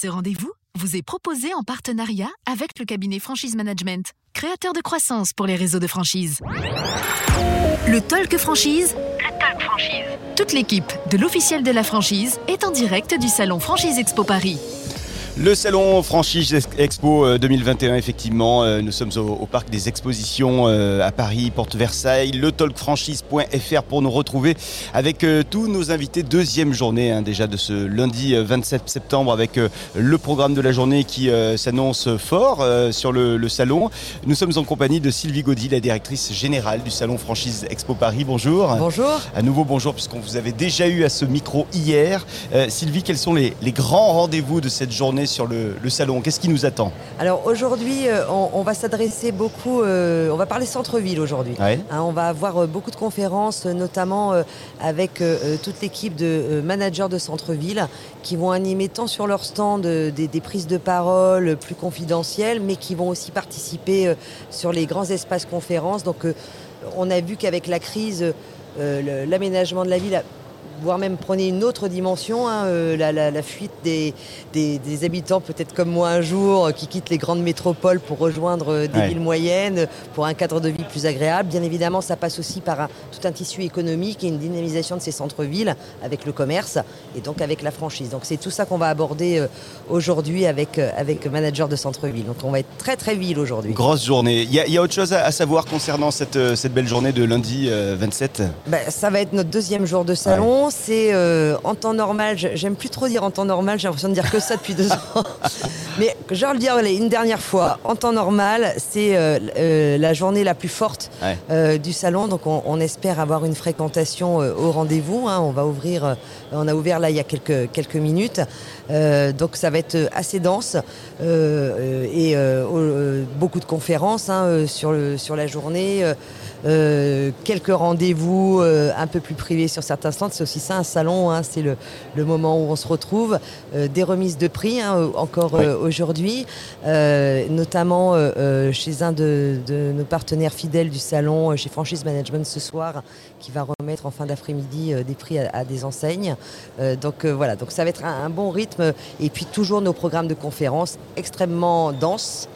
Ce rendez-vous vous est proposé en partenariat avec le cabinet Franchise Management, créateur de croissance pour les réseaux de franchise. Le Talk Franchise. Le Talk Franchise. Toute l'équipe de l'officiel de la franchise est en direct du salon Franchise Expo Paris. Le salon Franchise Expo 2021, euh, effectivement, euh, nous sommes au, parc des expositions euh, à Paris, Porte Versailles, le talkfranchise.fr pour nous retrouver avec tous nos invités. Deuxième journée hein, déjà de ce lundi 27 septembre avec le programme de la journée qui s'annonce fort sur le, salon. Nous sommes en compagnie de Sylvie Gaudy, la directrice générale du salon Franchise Expo Paris. Bonjour. Bonjour. À nouveau bonjour puisqu'on vous avait déjà eu à ce micro hier. Sylvie, quels sont les, les grands rendez-vous de cette journée sur le, salon Qu'est-ce qui nous attend? Alors aujourd'hui, euh, on, va s'adresser beaucoup, euh, on va parler centre-ville aujourd'hui. Hein, on va avoir euh, beaucoup de conférences, notamment avec toute l'équipe de managers de centre-ville qui vont animer tant sur leur stand des, prises de parole plus confidentielles, mais qui vont aussi participer sur les grands espaces conférences. Donc on a vu qu'avec la crise, l'aménagement de la ville a voire même prenez une autre dimension, hein, euh, la, fuite des, des, habitants, peut-être comme moi un jour, euh, qui quittent les grandes métropoles pour rejoindre euh, des villes moyennes, pour un cadre de vie plus agréable. Bien évidemment, ça passe aussi par tout un tissu économique et une dynamisation de ces centres-villes avec le commerce et donc avec la franchise. Donc c'est tout ça qu'on va aborder aujourd'hui avec, avec manager de centre-ville. Donc on va être très très ville aujourd'hui. Grosse journée. Il y, a autre chose à, savoir concernant cette, cette, belle journée de lundi 27 ben, Ça va être notre deuxième jour de salon c'est euh, en temps normal, j'aime plus trop dire en temps normal, j'ai l'impression de dire que ça depuis deux ans. Mais je vais le dire une dernière fois, en temps normal, c'est euh, euh, la journée la plus forte du salon, donc on, espère avoir une fréquentation au rendez-vous. Hein. On va ouvrir, on a ouvert là il y a quelques, quelques minutes, donc ça va être assez dense et beaucoup de conférences hein, sur, le, sur la journée. Euh, quelques rendez-vous euh, un peu plus privés sur certains stands. C'est aussi ça un salon, hein, c'est le, moment où on se retrouve. Euh, des remises de prix hein, encore aujourd'hui, notamment chez un de, nos partenaires fidèles du salon, chez Franchise Management ce soir, qui va remettre en fin d'après-midi des prix à, des enseignes. donc voilà, donc ça va être un, un bon rythme. Et puis toujours nos programmes de conférences extrêmement denses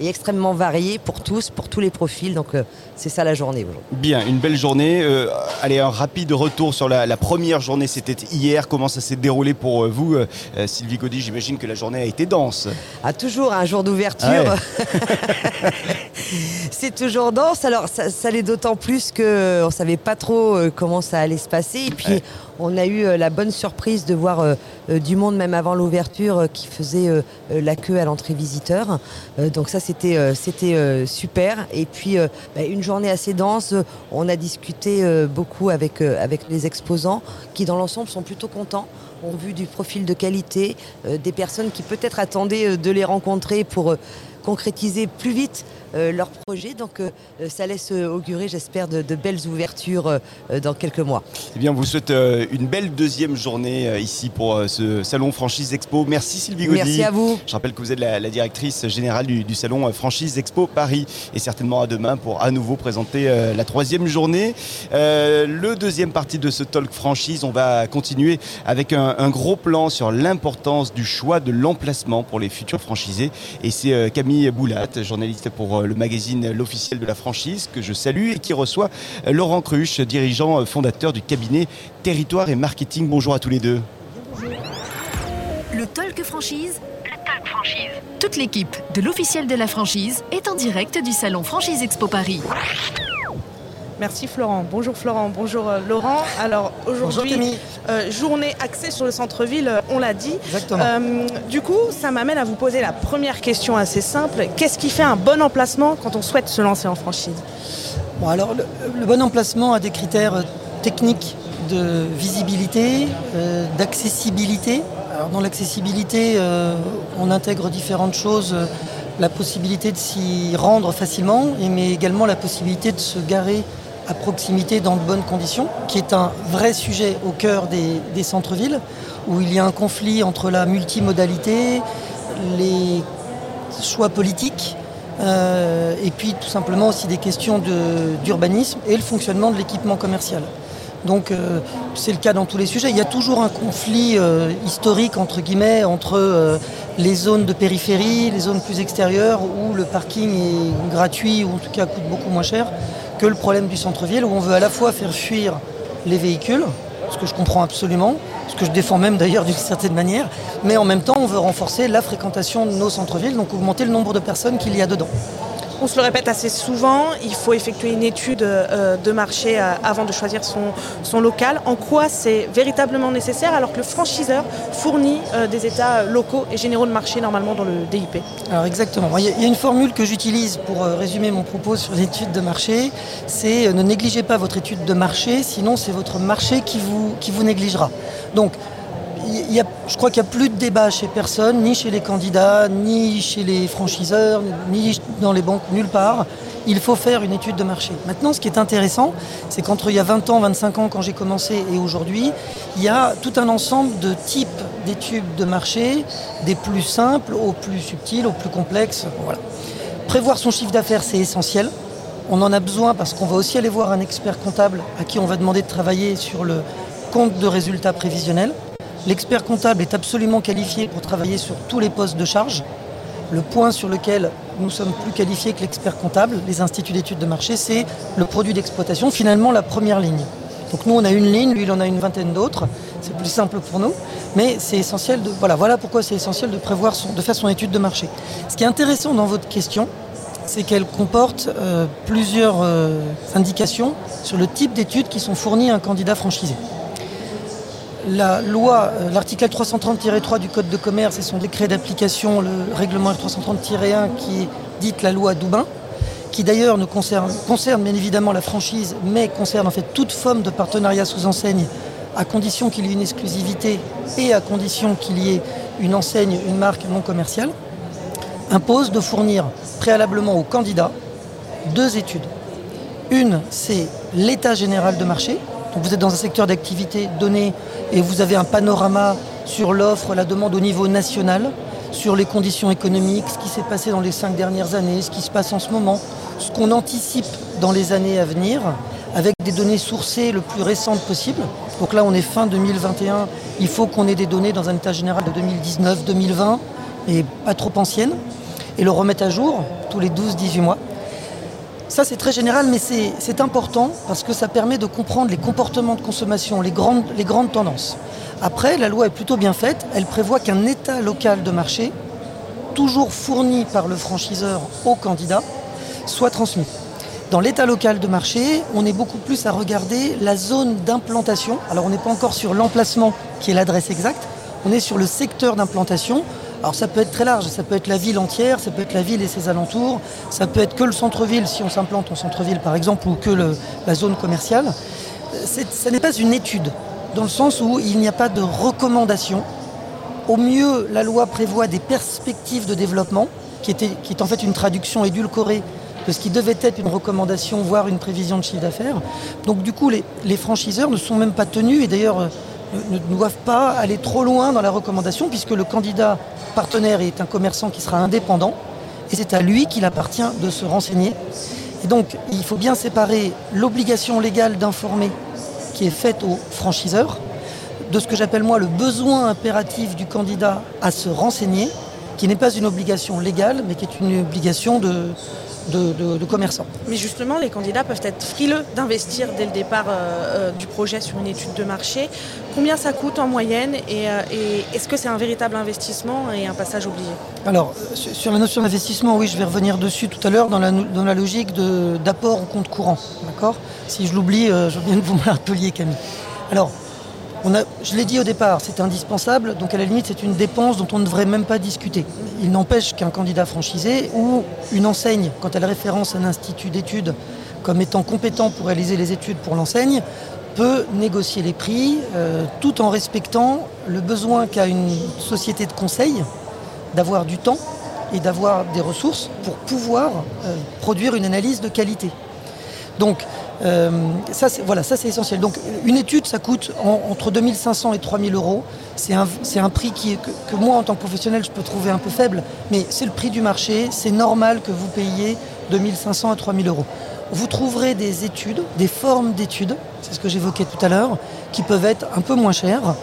et extrêmement varié pour tous, pour tous les profils. Donc euh, c'est ça la journée aujourd'hui. Bien, une belle journée. Euh, allez, un rapide retour sur la, première journée, c'était hier. Comment ça s'est déroulé pour euh, vous, Sylvie Cody? J'imagine que la journée a été dense. Ah, toujours un jour d'ouverture. c'est toujours dense. Alors ça, l'est d'autant plus qu'on ne savait pas trop comment ça allait se passer. Et puis on a eu la bonne surprise de voir du monde, même avant l'ouverture, qui faisait la queue à l'entrée visiteur. donc ça, c'était euh, euh, super. Et puis euh, bah, une journée assez dense. On a discuté beaucoup avec avec les exposants qui dans l'ensemble sont plutôt contents ont vu du profil de qualité, des personnes qui peut-être attendaient de les rencontrer pour concrétiser plus vite euh, leur projet. Donc euh, euh, ça laisse augurer, j'espère, de, belles ouvertures dans quelques mois. Eh bien, on vous souhaite une belle deuxième journée ici pour ce salon Franchise Expo. Merci Sylvie Gaudy. Merci à vous. Je rappelle que vous êtes la, directrice générale du, salon Franchise Expo Paris et certainement à demain pour à nouveau présenter la troisième journée. le deuxième partie de ce talk franchise, on va continuer avec un, un gros plan sur l'importance du choix de l'emplacement pour les futurs franchisés. Et c'est Camille Boulat, journaliste pour le magazine L'officiel de la franchise, que je salue, et qui reçoit euh, Laurent Cruche, dirigeant euh, fondateur du cabinet Territoire et Marketing. Bonjour à tous les deux. Le Talk Franchise. Le Talk Franchise. Toute l'équipe de l'officiel de la franchise est en direct du salon Franchise Expo Paris. Merci Florent. Bonjour Florent, bonjour euh, Laurent. Alors aujourd'hui, euh, journée axée sur le centre-ville, euh, on l'a dit. Exactement. du coup, ça m'amène à vous poser la première question assez simple. Qu'est-ce qui fait un bon emplacement quand on souhaite se lancer en franchise? Bon alors le, bon emplacement a des critères techniques de visibilité, d'accessibilité. Alors dans l'accessibilité, on intègre différentes choses la possibilité de s'y rendre facilement, mais également la possibilité de se garer à proximité dans de bonnes conditions, qui est un vrai sujet au cœur des, centres-villes, où il y a un conflit entre la multimodalité, les choix politiques, euh, et puis tout simplement aussi des questions d'urbanisme et le fonctionnement de l'équipement commercial. Donc euh, c'est le cas dans tous les sujets. Il y a toujours un conflit euh, historique entre guillemets entre les zones de périphérie, les zones plus extérieures où le parking est gratuit ou en tout cas coûte beaucoup moins cher que le problème du centre-ville où on veut à la fois faire fuir les véhicules, ce que je comprends absolument, ce que je défends même d'ailleurs d'une certaine manière, mais en même temps on veut renforcer la fréquentation de nos centres-villes, donc augmenter le nombre de personnes qu'il y a dedans. On se le répète assez souvent, il faut effectuer une étude euh, de marché euh, avant de choisir son, local. En quoi c'est véritablement nécessaire alors que le franchiseur fournit euh, des états locaux et généraux de marché normalement dans le DIP Alors exactement. Il y a une formule que j'utilise pour résumer mon propos sur l'étude de marché, c'est ne négligez pas votre étude de marché, sinon c'est votre marché qui vous, négligera. Je crois qu'il n'y a plus de débat chez personne, ni chez les candidats, ni chez les franchiseurs, ni dans les banques, nulle part. Il faut faire une étude de marché. Maintenant, ce qui est intéressant, c'est qu'entre il y a 20 ans, 25 ans, quand j'ai commencé, et aujourd'hui, il y a tout un ensemble de types d'études de marché, des plus simples aux plus subtiles, aux plus complexes. Voilà. Prévoir son chiffre d'affaires, c'est essentiel. On en a besoin parce qu'on va aussi aller voir un expert comptable à qui on va demander de travailler sur le compte de résultats prévisionnels. L'expert comptable est absolument qualifié pour travailler sur tous les postes de charge. Le point sur lequel nous sommes plus qualifiés que l'expert comptable, les instituts d'études de marché, c'est le produit d'exploitation, finalement la première ligne. Donc nous on a une ligne, lui il en a une vingtaine d'autres, c'est plus simple pour nous, mais c'est essentiel de. Voilà, pourquoi c'est essentiel de prévoir de faire son étude de marché. Ce qui est intéressant dans votre question, c'est qu'elle comporte euh, plusieurs euh, indications sur le type d'études qui sont fournies à un candidat franchisé la loi, euh, l'article 330-3 du Code de commerce et son décret d'application, le règlement 330-1 qui dite la loi Doubin, qui d'ailleurs ne concerne, concerne bien évidemment la franchise, mais concerne en fait toute forme de partenariat sous enseigne, à condition qu'il y ait une exclusivité et à condition qu'il y ait une enseigne, une marque non commerciale, impose de fournir préalablement aux candidats deux études. Une, c'est l'état général de marché, donc vous êtes dans un secteur d'activité donné et vous avez un panorama sur l'offre, la demande au niveau national, sur les conditions économiques, ce qui s'est passé dans les cinq dernières années, ce qui se passe en ce moment, ce qu'on anticipe dans les années à venir, avec des données sourcées le plus récentes possible. Donc là, on est fin 2021, il faut qu'on ait des données dans un état général de 2019, 2020, et pas trop anciennes, et le remettre à jour tous les 12-18 mois. Ça, c'est très général, mais c'est important parce que ça permet de comprendre les comportements de consommation, les grandes, tendances. Après, la loi est plutôt bien faite. Elle prévoit qu'un état local de marché, toujours fourni par le franchiseur au candidat, soit transmis. Dans l'état local de marché, on est beaucoup plus à regarder la zone d'implantation. Alors, on n'est pas encore sur l'emplacement qui est l'adresse exacte. On est sur le secteur d'implantation alors ça peut être très large, ça peut être la ville entière, ça peut être la ville et ses alentours, ça peut être que le centre-ville si on s'implante en centre-ville par exemple, ou que la zone commerciale. Ce n'est pas une étude, dans le sens où il n'y a pas de recommandation. Au mieux, la loi prévoit des perspectives de développement, qui, est en fait une traduction édulcorée de ce qui devait être une recommandation, voire une prévision de chiffre d'affaires. Donc du coup, les, les franchiseurs ne sont même pas tenus, et d'ailleurs ne, doivent pas aller trop loin dans la recommandation, puisque le candidat partenaire est un commerçant qui sera indépendant, et c'est à lui qu'il appartient de se renseigner. Et donc, il faut bien séparer l'obligation légale d'informer qui est faite aux franchiseurs de ce que j'appelle moi le besoin impératif du candidat à se renseigner, qui n'est pas une obligation légale, mais qui est une obligation de, de, commerçants. Mais justement, les candidats peuvent être frileux d'investir dès le départ euh, euh, du projet sur une étude de marché. Combien ça coûte en moyenne euh, et, est-ce que c'est un véritable investissement et un passage obligé? Alors, sur la notion d'investissement, oui, je vais revenir dessus tout à l'heure dans la, dans la logique d'apport au compte courant. D'accord? Si je l'oublie, je bien que vous me rappeliez, Camille. Alors, je l'ai dit au départ, c'est indispensable, donc à la limite c'est une dépense dont on ne devrait même pas discuter. Il n'empêche qu'un candidat franchisé ou une enseigne, quand elle référence un institut d'études comme étant compétent pour réaliser les études pour l'enseigne, peut négocier les prix euh, tout en respectant le besoin qu'a une société de conseil d'avoir du temps et d'avoir des ressources pour pouvoir euh, produire une analyse de qualité. Donc euh, ça, c'est, voilà, ça c'est essentiel. Donc une étude, ça coûte entre 2500 et 3000 euros. C'est un, un prix qui, que, que, moi, en tant que professionnel, je peux trouver un peu faible, mais c'est le prix du marché. C'est normal que vous payiez 2500 à 3000 euros. Vous trouverez des études, des formes d'études c'est ce que j'évoquais tout à l'heure, qui peuvent être un peu moins chers.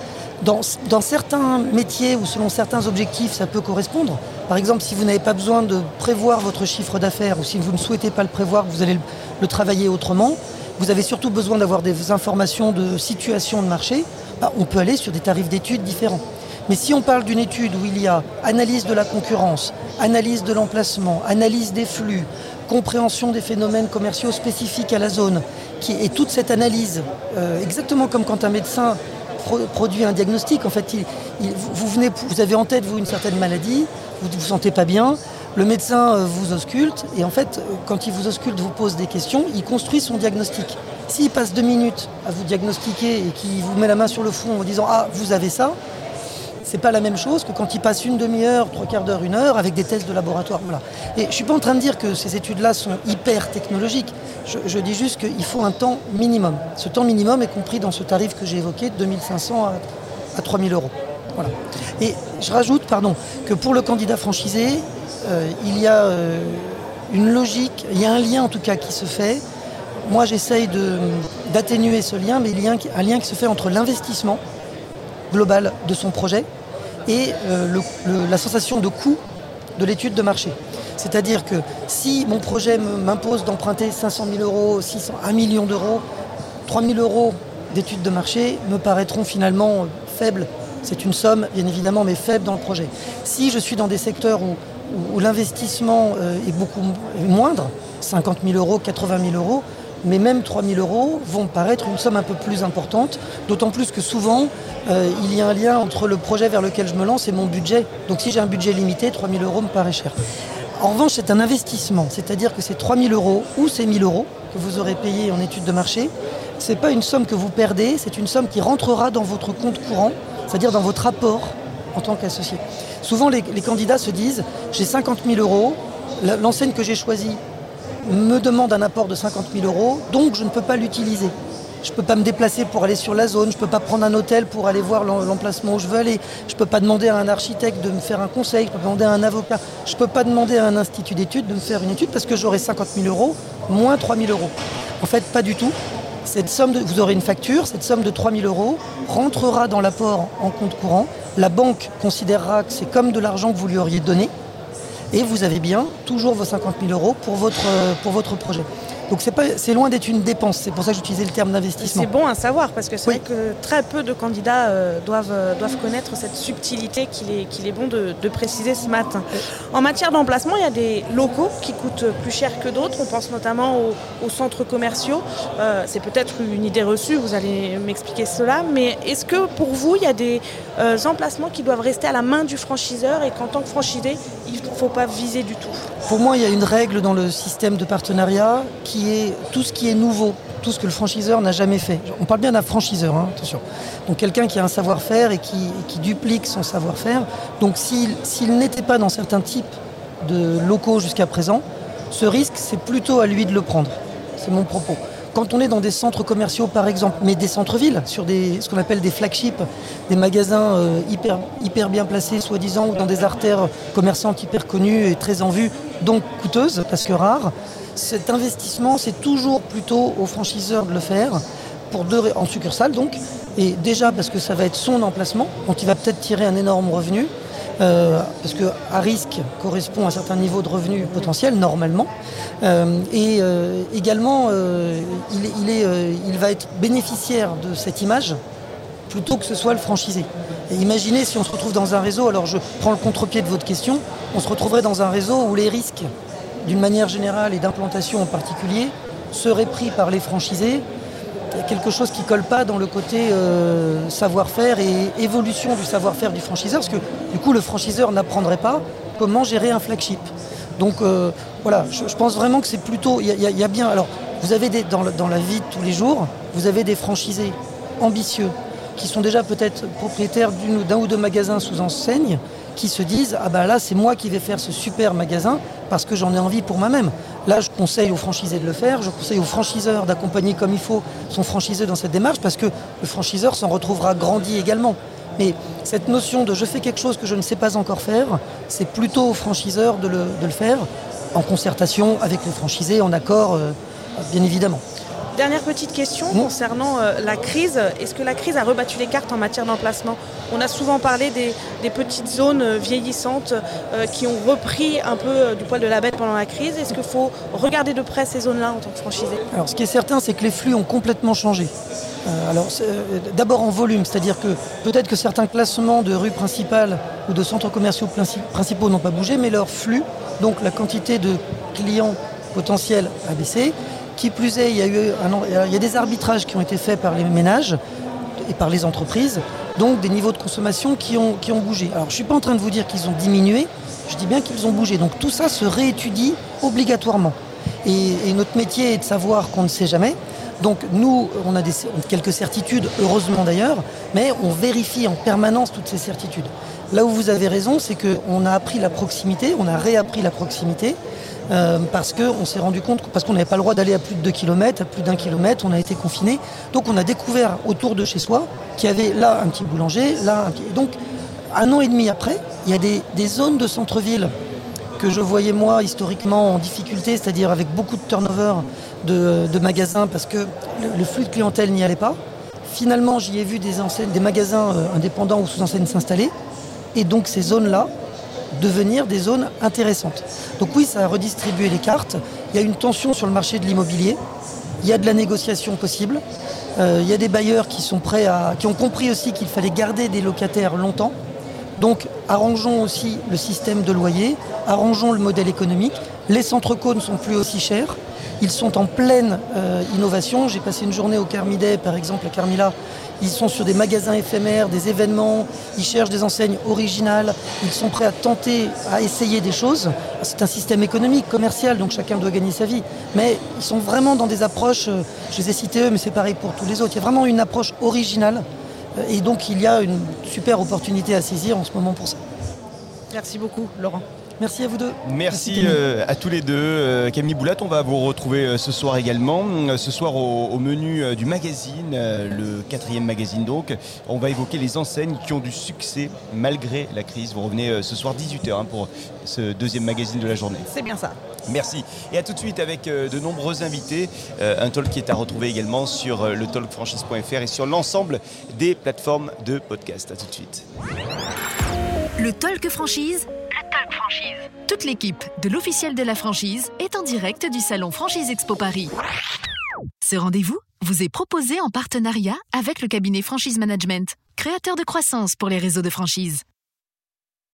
Dans, certains métiers ou selon certains objectifs, ça peut correspondre. Par exemple, si vous n'avez pas besoin de prévoir votre chiffre d'affaires ou si vous ne souhaitez pas le prévoir, vous allez le, travailler autrement, vous avez surtout besoin d'avoir des informations de situation de marché, bah, on peut aller sur des tarifs d'études différents. Mais si on parle d'une étude où il y a analyse de la concurrence, analyse de l'emplacement, analyse des flux, compréhension des phénomènes commerciaux spécifiques à la zone, qui, et toute cette analyse, euh, exactement comme quand un médecin produit un diagnostic, en fait, vous, avez en tête, vous, une certaine maladie, vous ne vous sentez pas bien, le médecin euh, vous ausculte, et en fait, quand il vous ausculte, vous pose des questions, il construit son diagnostic. S'il passe deux minutes à vous diagnostiquer et qu'il vous met la main sur le front en disant Ah, vous avez ça, c'est pas la même chose que quand il passe une demi-heure, trois quarts d'heure, une heure avec des tests de laboratoire. Voilà. Et je suis pas en train de dire que ces études-là sont hyper technologiques. Je, dis juste qu'il faut un temps minimum. Ce temps minimum est compris dans ce tarif que j'ai évoqué, de 2500 à, à 3000 euros. Voilà. Et je rajoute, pardon, que pour le candidat franchisé, euh, il y a euh, une logique, il y a un lien en tout cas qui se fait. Moi, j'essaye d'atténuer ce lien, mais il y a un lien qui se fait entre l'investissement global de son projet et euh, la sensation de coût de l'étude de marché. C'est-à-dire que si mon projet m'impose d'emprunter 500 000 euros, 600, 1 million d'euros, 3 000 euros d'études de marché me paraîtront finalement faibles. C'est une somme, bien évidemment, mais faible dans le projet. Si je suis dans des secteurs où, l'investissement euh, est beaucoup moindre, 50 000 euros, 80 000 euros, mais même 3 000 euros vont paraître une somme un peu plus importante, d'autant plus que souvent, euh, il y a un lien entre le projet vers lequel je me lance et mon budget. Donc si j'ai un budget limité, 3 000 euros me paraît cher. En revanche, c'est un investissement, c'est-à-dire que ces 3 000 euros ou ces 1 000 euros que vous aurez payés en études de marché, ce n'est pas une somme que vous perdez, c'est une somme qui rentrera dans votre compte courant, c'est-à-dire dans votre apport en tant qu'associé. Souvent, les, les, candidats se disent, j'ai 50 000 euros, l'enseigne que j'ai choisie me demande un apport de 50 000 euros, donc je ne peux pas l'utiliser. Je ne peux pas me déplacer pour aller sur la zone, je ne peux pas prendre un hôtel pour aller voir l'emplacement où je veux aller, je ne peux pas demander à un architecte de me faire un conseil, je ne peux pas demander à un avocat, je ne peux pas demander à un institut d'études de me faire une étude parce que j'aurai 50 000 euros moins 3 000 euros. En fait, pas du tout. Cette somme vous aurez une facture, cette somme de 3 000 euros rentrera dans l'apport en compte courant. La banque considérera que c'est comme de l'argent que vous lui auriez donné et vous avez bien toujours vos 50 000 euros pour votre, pour votre projet. Donc c'est loin d'être une dépense. C'est pour ça que j'utilisais le terme d'investissement. C'est bon à savoir parce que c'est vrai que très peu de candidats euh, doivent, euh, doivent connaître cette subtilité qu'il est, qu'il est bon de, préciser ce matin. En matière d'emplacement, il y a des locaux qui coûtent plus cher que d'autres. On pense notamment aux, centres commerciaux. Euh, c'est peut-être une idée reçue. Vous allez m'expliquer cela. Mais est-ce que pour vous, il y a des emplacements qui doivent rester à la main du franchiseur et qu'en tant que franchisé, il ne faut pas viser du tout? Pour moi, il y a une règle dans le système de partenariat qui est tout ce qui est nouveau, tout ce que le franchiseur n'a jamais fait. On parle bien d'un franchiseur, hein, attention. Donc quelqu'un qui a un savoir-faire et qui, duplique son savoir-faire. Donc s'il n'était pas dans certains types de locaux jusqu'à présent, ce risque, c'est plutôt à lui de le prendre. C'est mon propos. Quand on est dans des centres commerciaux, par exemple, mais des centres-villes, sur des, ce qu'on appelle des flagships, des magasins euh, hyper, hyper bien placés, soi-disant, ou dans des artères commerçantes hyper connues et très en vue, donc coûteuses, parce que rares, cet investissement, c'est toujours plutôt au franchiseur de le faire, pour deux, en succursale donc, et déjà parce que ça va être son emplacement, donc il va peut-être tirer un énorme revenu, euh, parce que risque correspond à un certain niveau de revenu potentiel normalement. Euh, et euh, également, il, est, il, va être bénéficiaire de cette image plutôt que ce soit le franchisé. Imaginez si on se retrouve dans un réseau, alors je prends le contre-pied de votre question, on se retrouverait dans un réseau où les risques d'une manière générale et d'implantation en particulier, serait pris par les franchisés. Il y a quelque chose qui ne colle pas dans le côté euh, savoir-faire et évolution du savoir-faire du franchiseur, parce que du coup le franchiseur n'apprendrait pas comment gérer un flagship. Donc euh, voilà, je, pense vraiment que c'est plutôt. Il y, a bien. Alors, vous avez des, dans la vie de tous les jours, vous avez des franchisés ambitieux qui sont déjà peut-être propriétaires d'un ou deux magasins sous enseigne qui se disent ah ben là c'est moi qui vais faire ce super magasin parce que j'en ai envie pour moi-même. Là je conseille aux franchisés de le faire, je conseille aux franchiseurs d'accompagner comme il faut son franchisé dans cette démarche parce que le franchiseur s'en retrouvera grandi également. Mais cette notion de je fais quelque chose que je ne sais pas encore faire, c'est plutôt aux franchiseurs de le, faire en concertation avec le franchisé, en accord, euh, bien évidemment. Dernière petite question concernant euh, la crise. Est-ce que la crise a rebattu les cartes en matière d'emplacement? On a souvent parlé des, petites zones euh, vieillissantes euh, qui ont repris un peu du poil de la bête pendant la crise. Est-ce qu'il faut regarder de près ces zones-là en tant que franchisé? Alors ce qui est certain, c'est que les flux ont complètement changé. alors d'abord en volume, c'est-à-dire que peut-être que certains classements de rues principales ou de centres commerciaux principaux n'ont pas bougé, mais leur flux, donc la quantité de clients potentiels a baissé. Qui plus est, il y, a eu il y a des arbitrages qui ont été faits par les ménages et par les entreprises, donc des niveaux de consommation qui ont, bougé. Alors je ne suis pas en train de vous dire qu'ils ont diminué, je dis bien qu'ils ont bougé. Donc tout ça se réétudie obligatoirement. Et, notre métier est de savoir qu'on ne sait jamais. Donc nous, on a des, quelques certitudes, heureusement d'ailleurs, mais on vérifie en permanence toutes ces certitudes. Là où vous avez raison, c'est qu'on a appris la proximité, on a réappris la proximité, euh, parce qu'on s'est rendu compte, parce qu'on n'avait pas le droit d'aller à plus de 2 km, à plus d'un kilomètre, on a été confiné. Donc on a découvert autour de chez soi qu'il y avait là un petit boulanger, là un petit... Donc un an et demi après, il y a des, zones de centre-ville que je voyais moi historiquement en difficulté, c'est-à-dire avec beaucoup de turnover de, magasins parce que le, flux de clientèle n'y allait pas. Finalement, j'y ai vu des, enseignes, des magasins euh, indépendants ou sous enseignes s'installer. Et donc ces zones-là, devenir des zones intéressantes. Donc oui, ça a redistribué les cartes. Il y a une tension sur le marché de l'immobilier. Il y a de la négociation possible. Euh, il y a des bailleurs qui sont prêts à, qui ont compris aussi qu'il fallait garder des locataires longtemps. Donc arrangeons aussi le système de loyer, arrangeons le modèle économique. Les centres co ne sont plus aussi chers. Ils sont en pleine euh, innovation. J'ai passé une journée au Carmidet, par exemple, à Carmila, ils sont sur des magasins éphémères, des événements, ils cherchent des enseignes originales, ils sont prêts à tenter, à essayer des choses. C'est un système économique, commercial, donc chacun doit gagner sa vie. Mais ils sont vraiment dans des approches, euh, je les ai cités eux, mais c'est pareil pour tous les autres. Il y a vraiment une approche originale. Euh, et donc il y a une super opportunité à saisir en ce moment pour ça. Merci beaucoup, Laurent. Merci à vous deux. Merci, euh, à tous les deux. Euh, Camille Boulat, on va vous retrouver euh, ce soir également. ce soir au, menu du magazine, le quatrième magazine donc, on va évoquer les enseignes qui ont du succès malgré la crise. Vous revenez ce soir 18h hein, pour ce deuxième magazine de la journée. C'est bien ça. Merci. Et à tout de suite avec de nombreux invités. un talk qui est à retrouver également sur le talkfranchise.fr et sur l'ensemble des plateformes de podcast. À tout de suite. Le talk franchise Toute l'équipe de l'officiel de la franchise est en direct du salon Franchise Expo Paris. Ce rendez-vous vous est proposé en partenariat avec le cabinet Franchise Management, créateur de croissance pour les réseaux de franchise.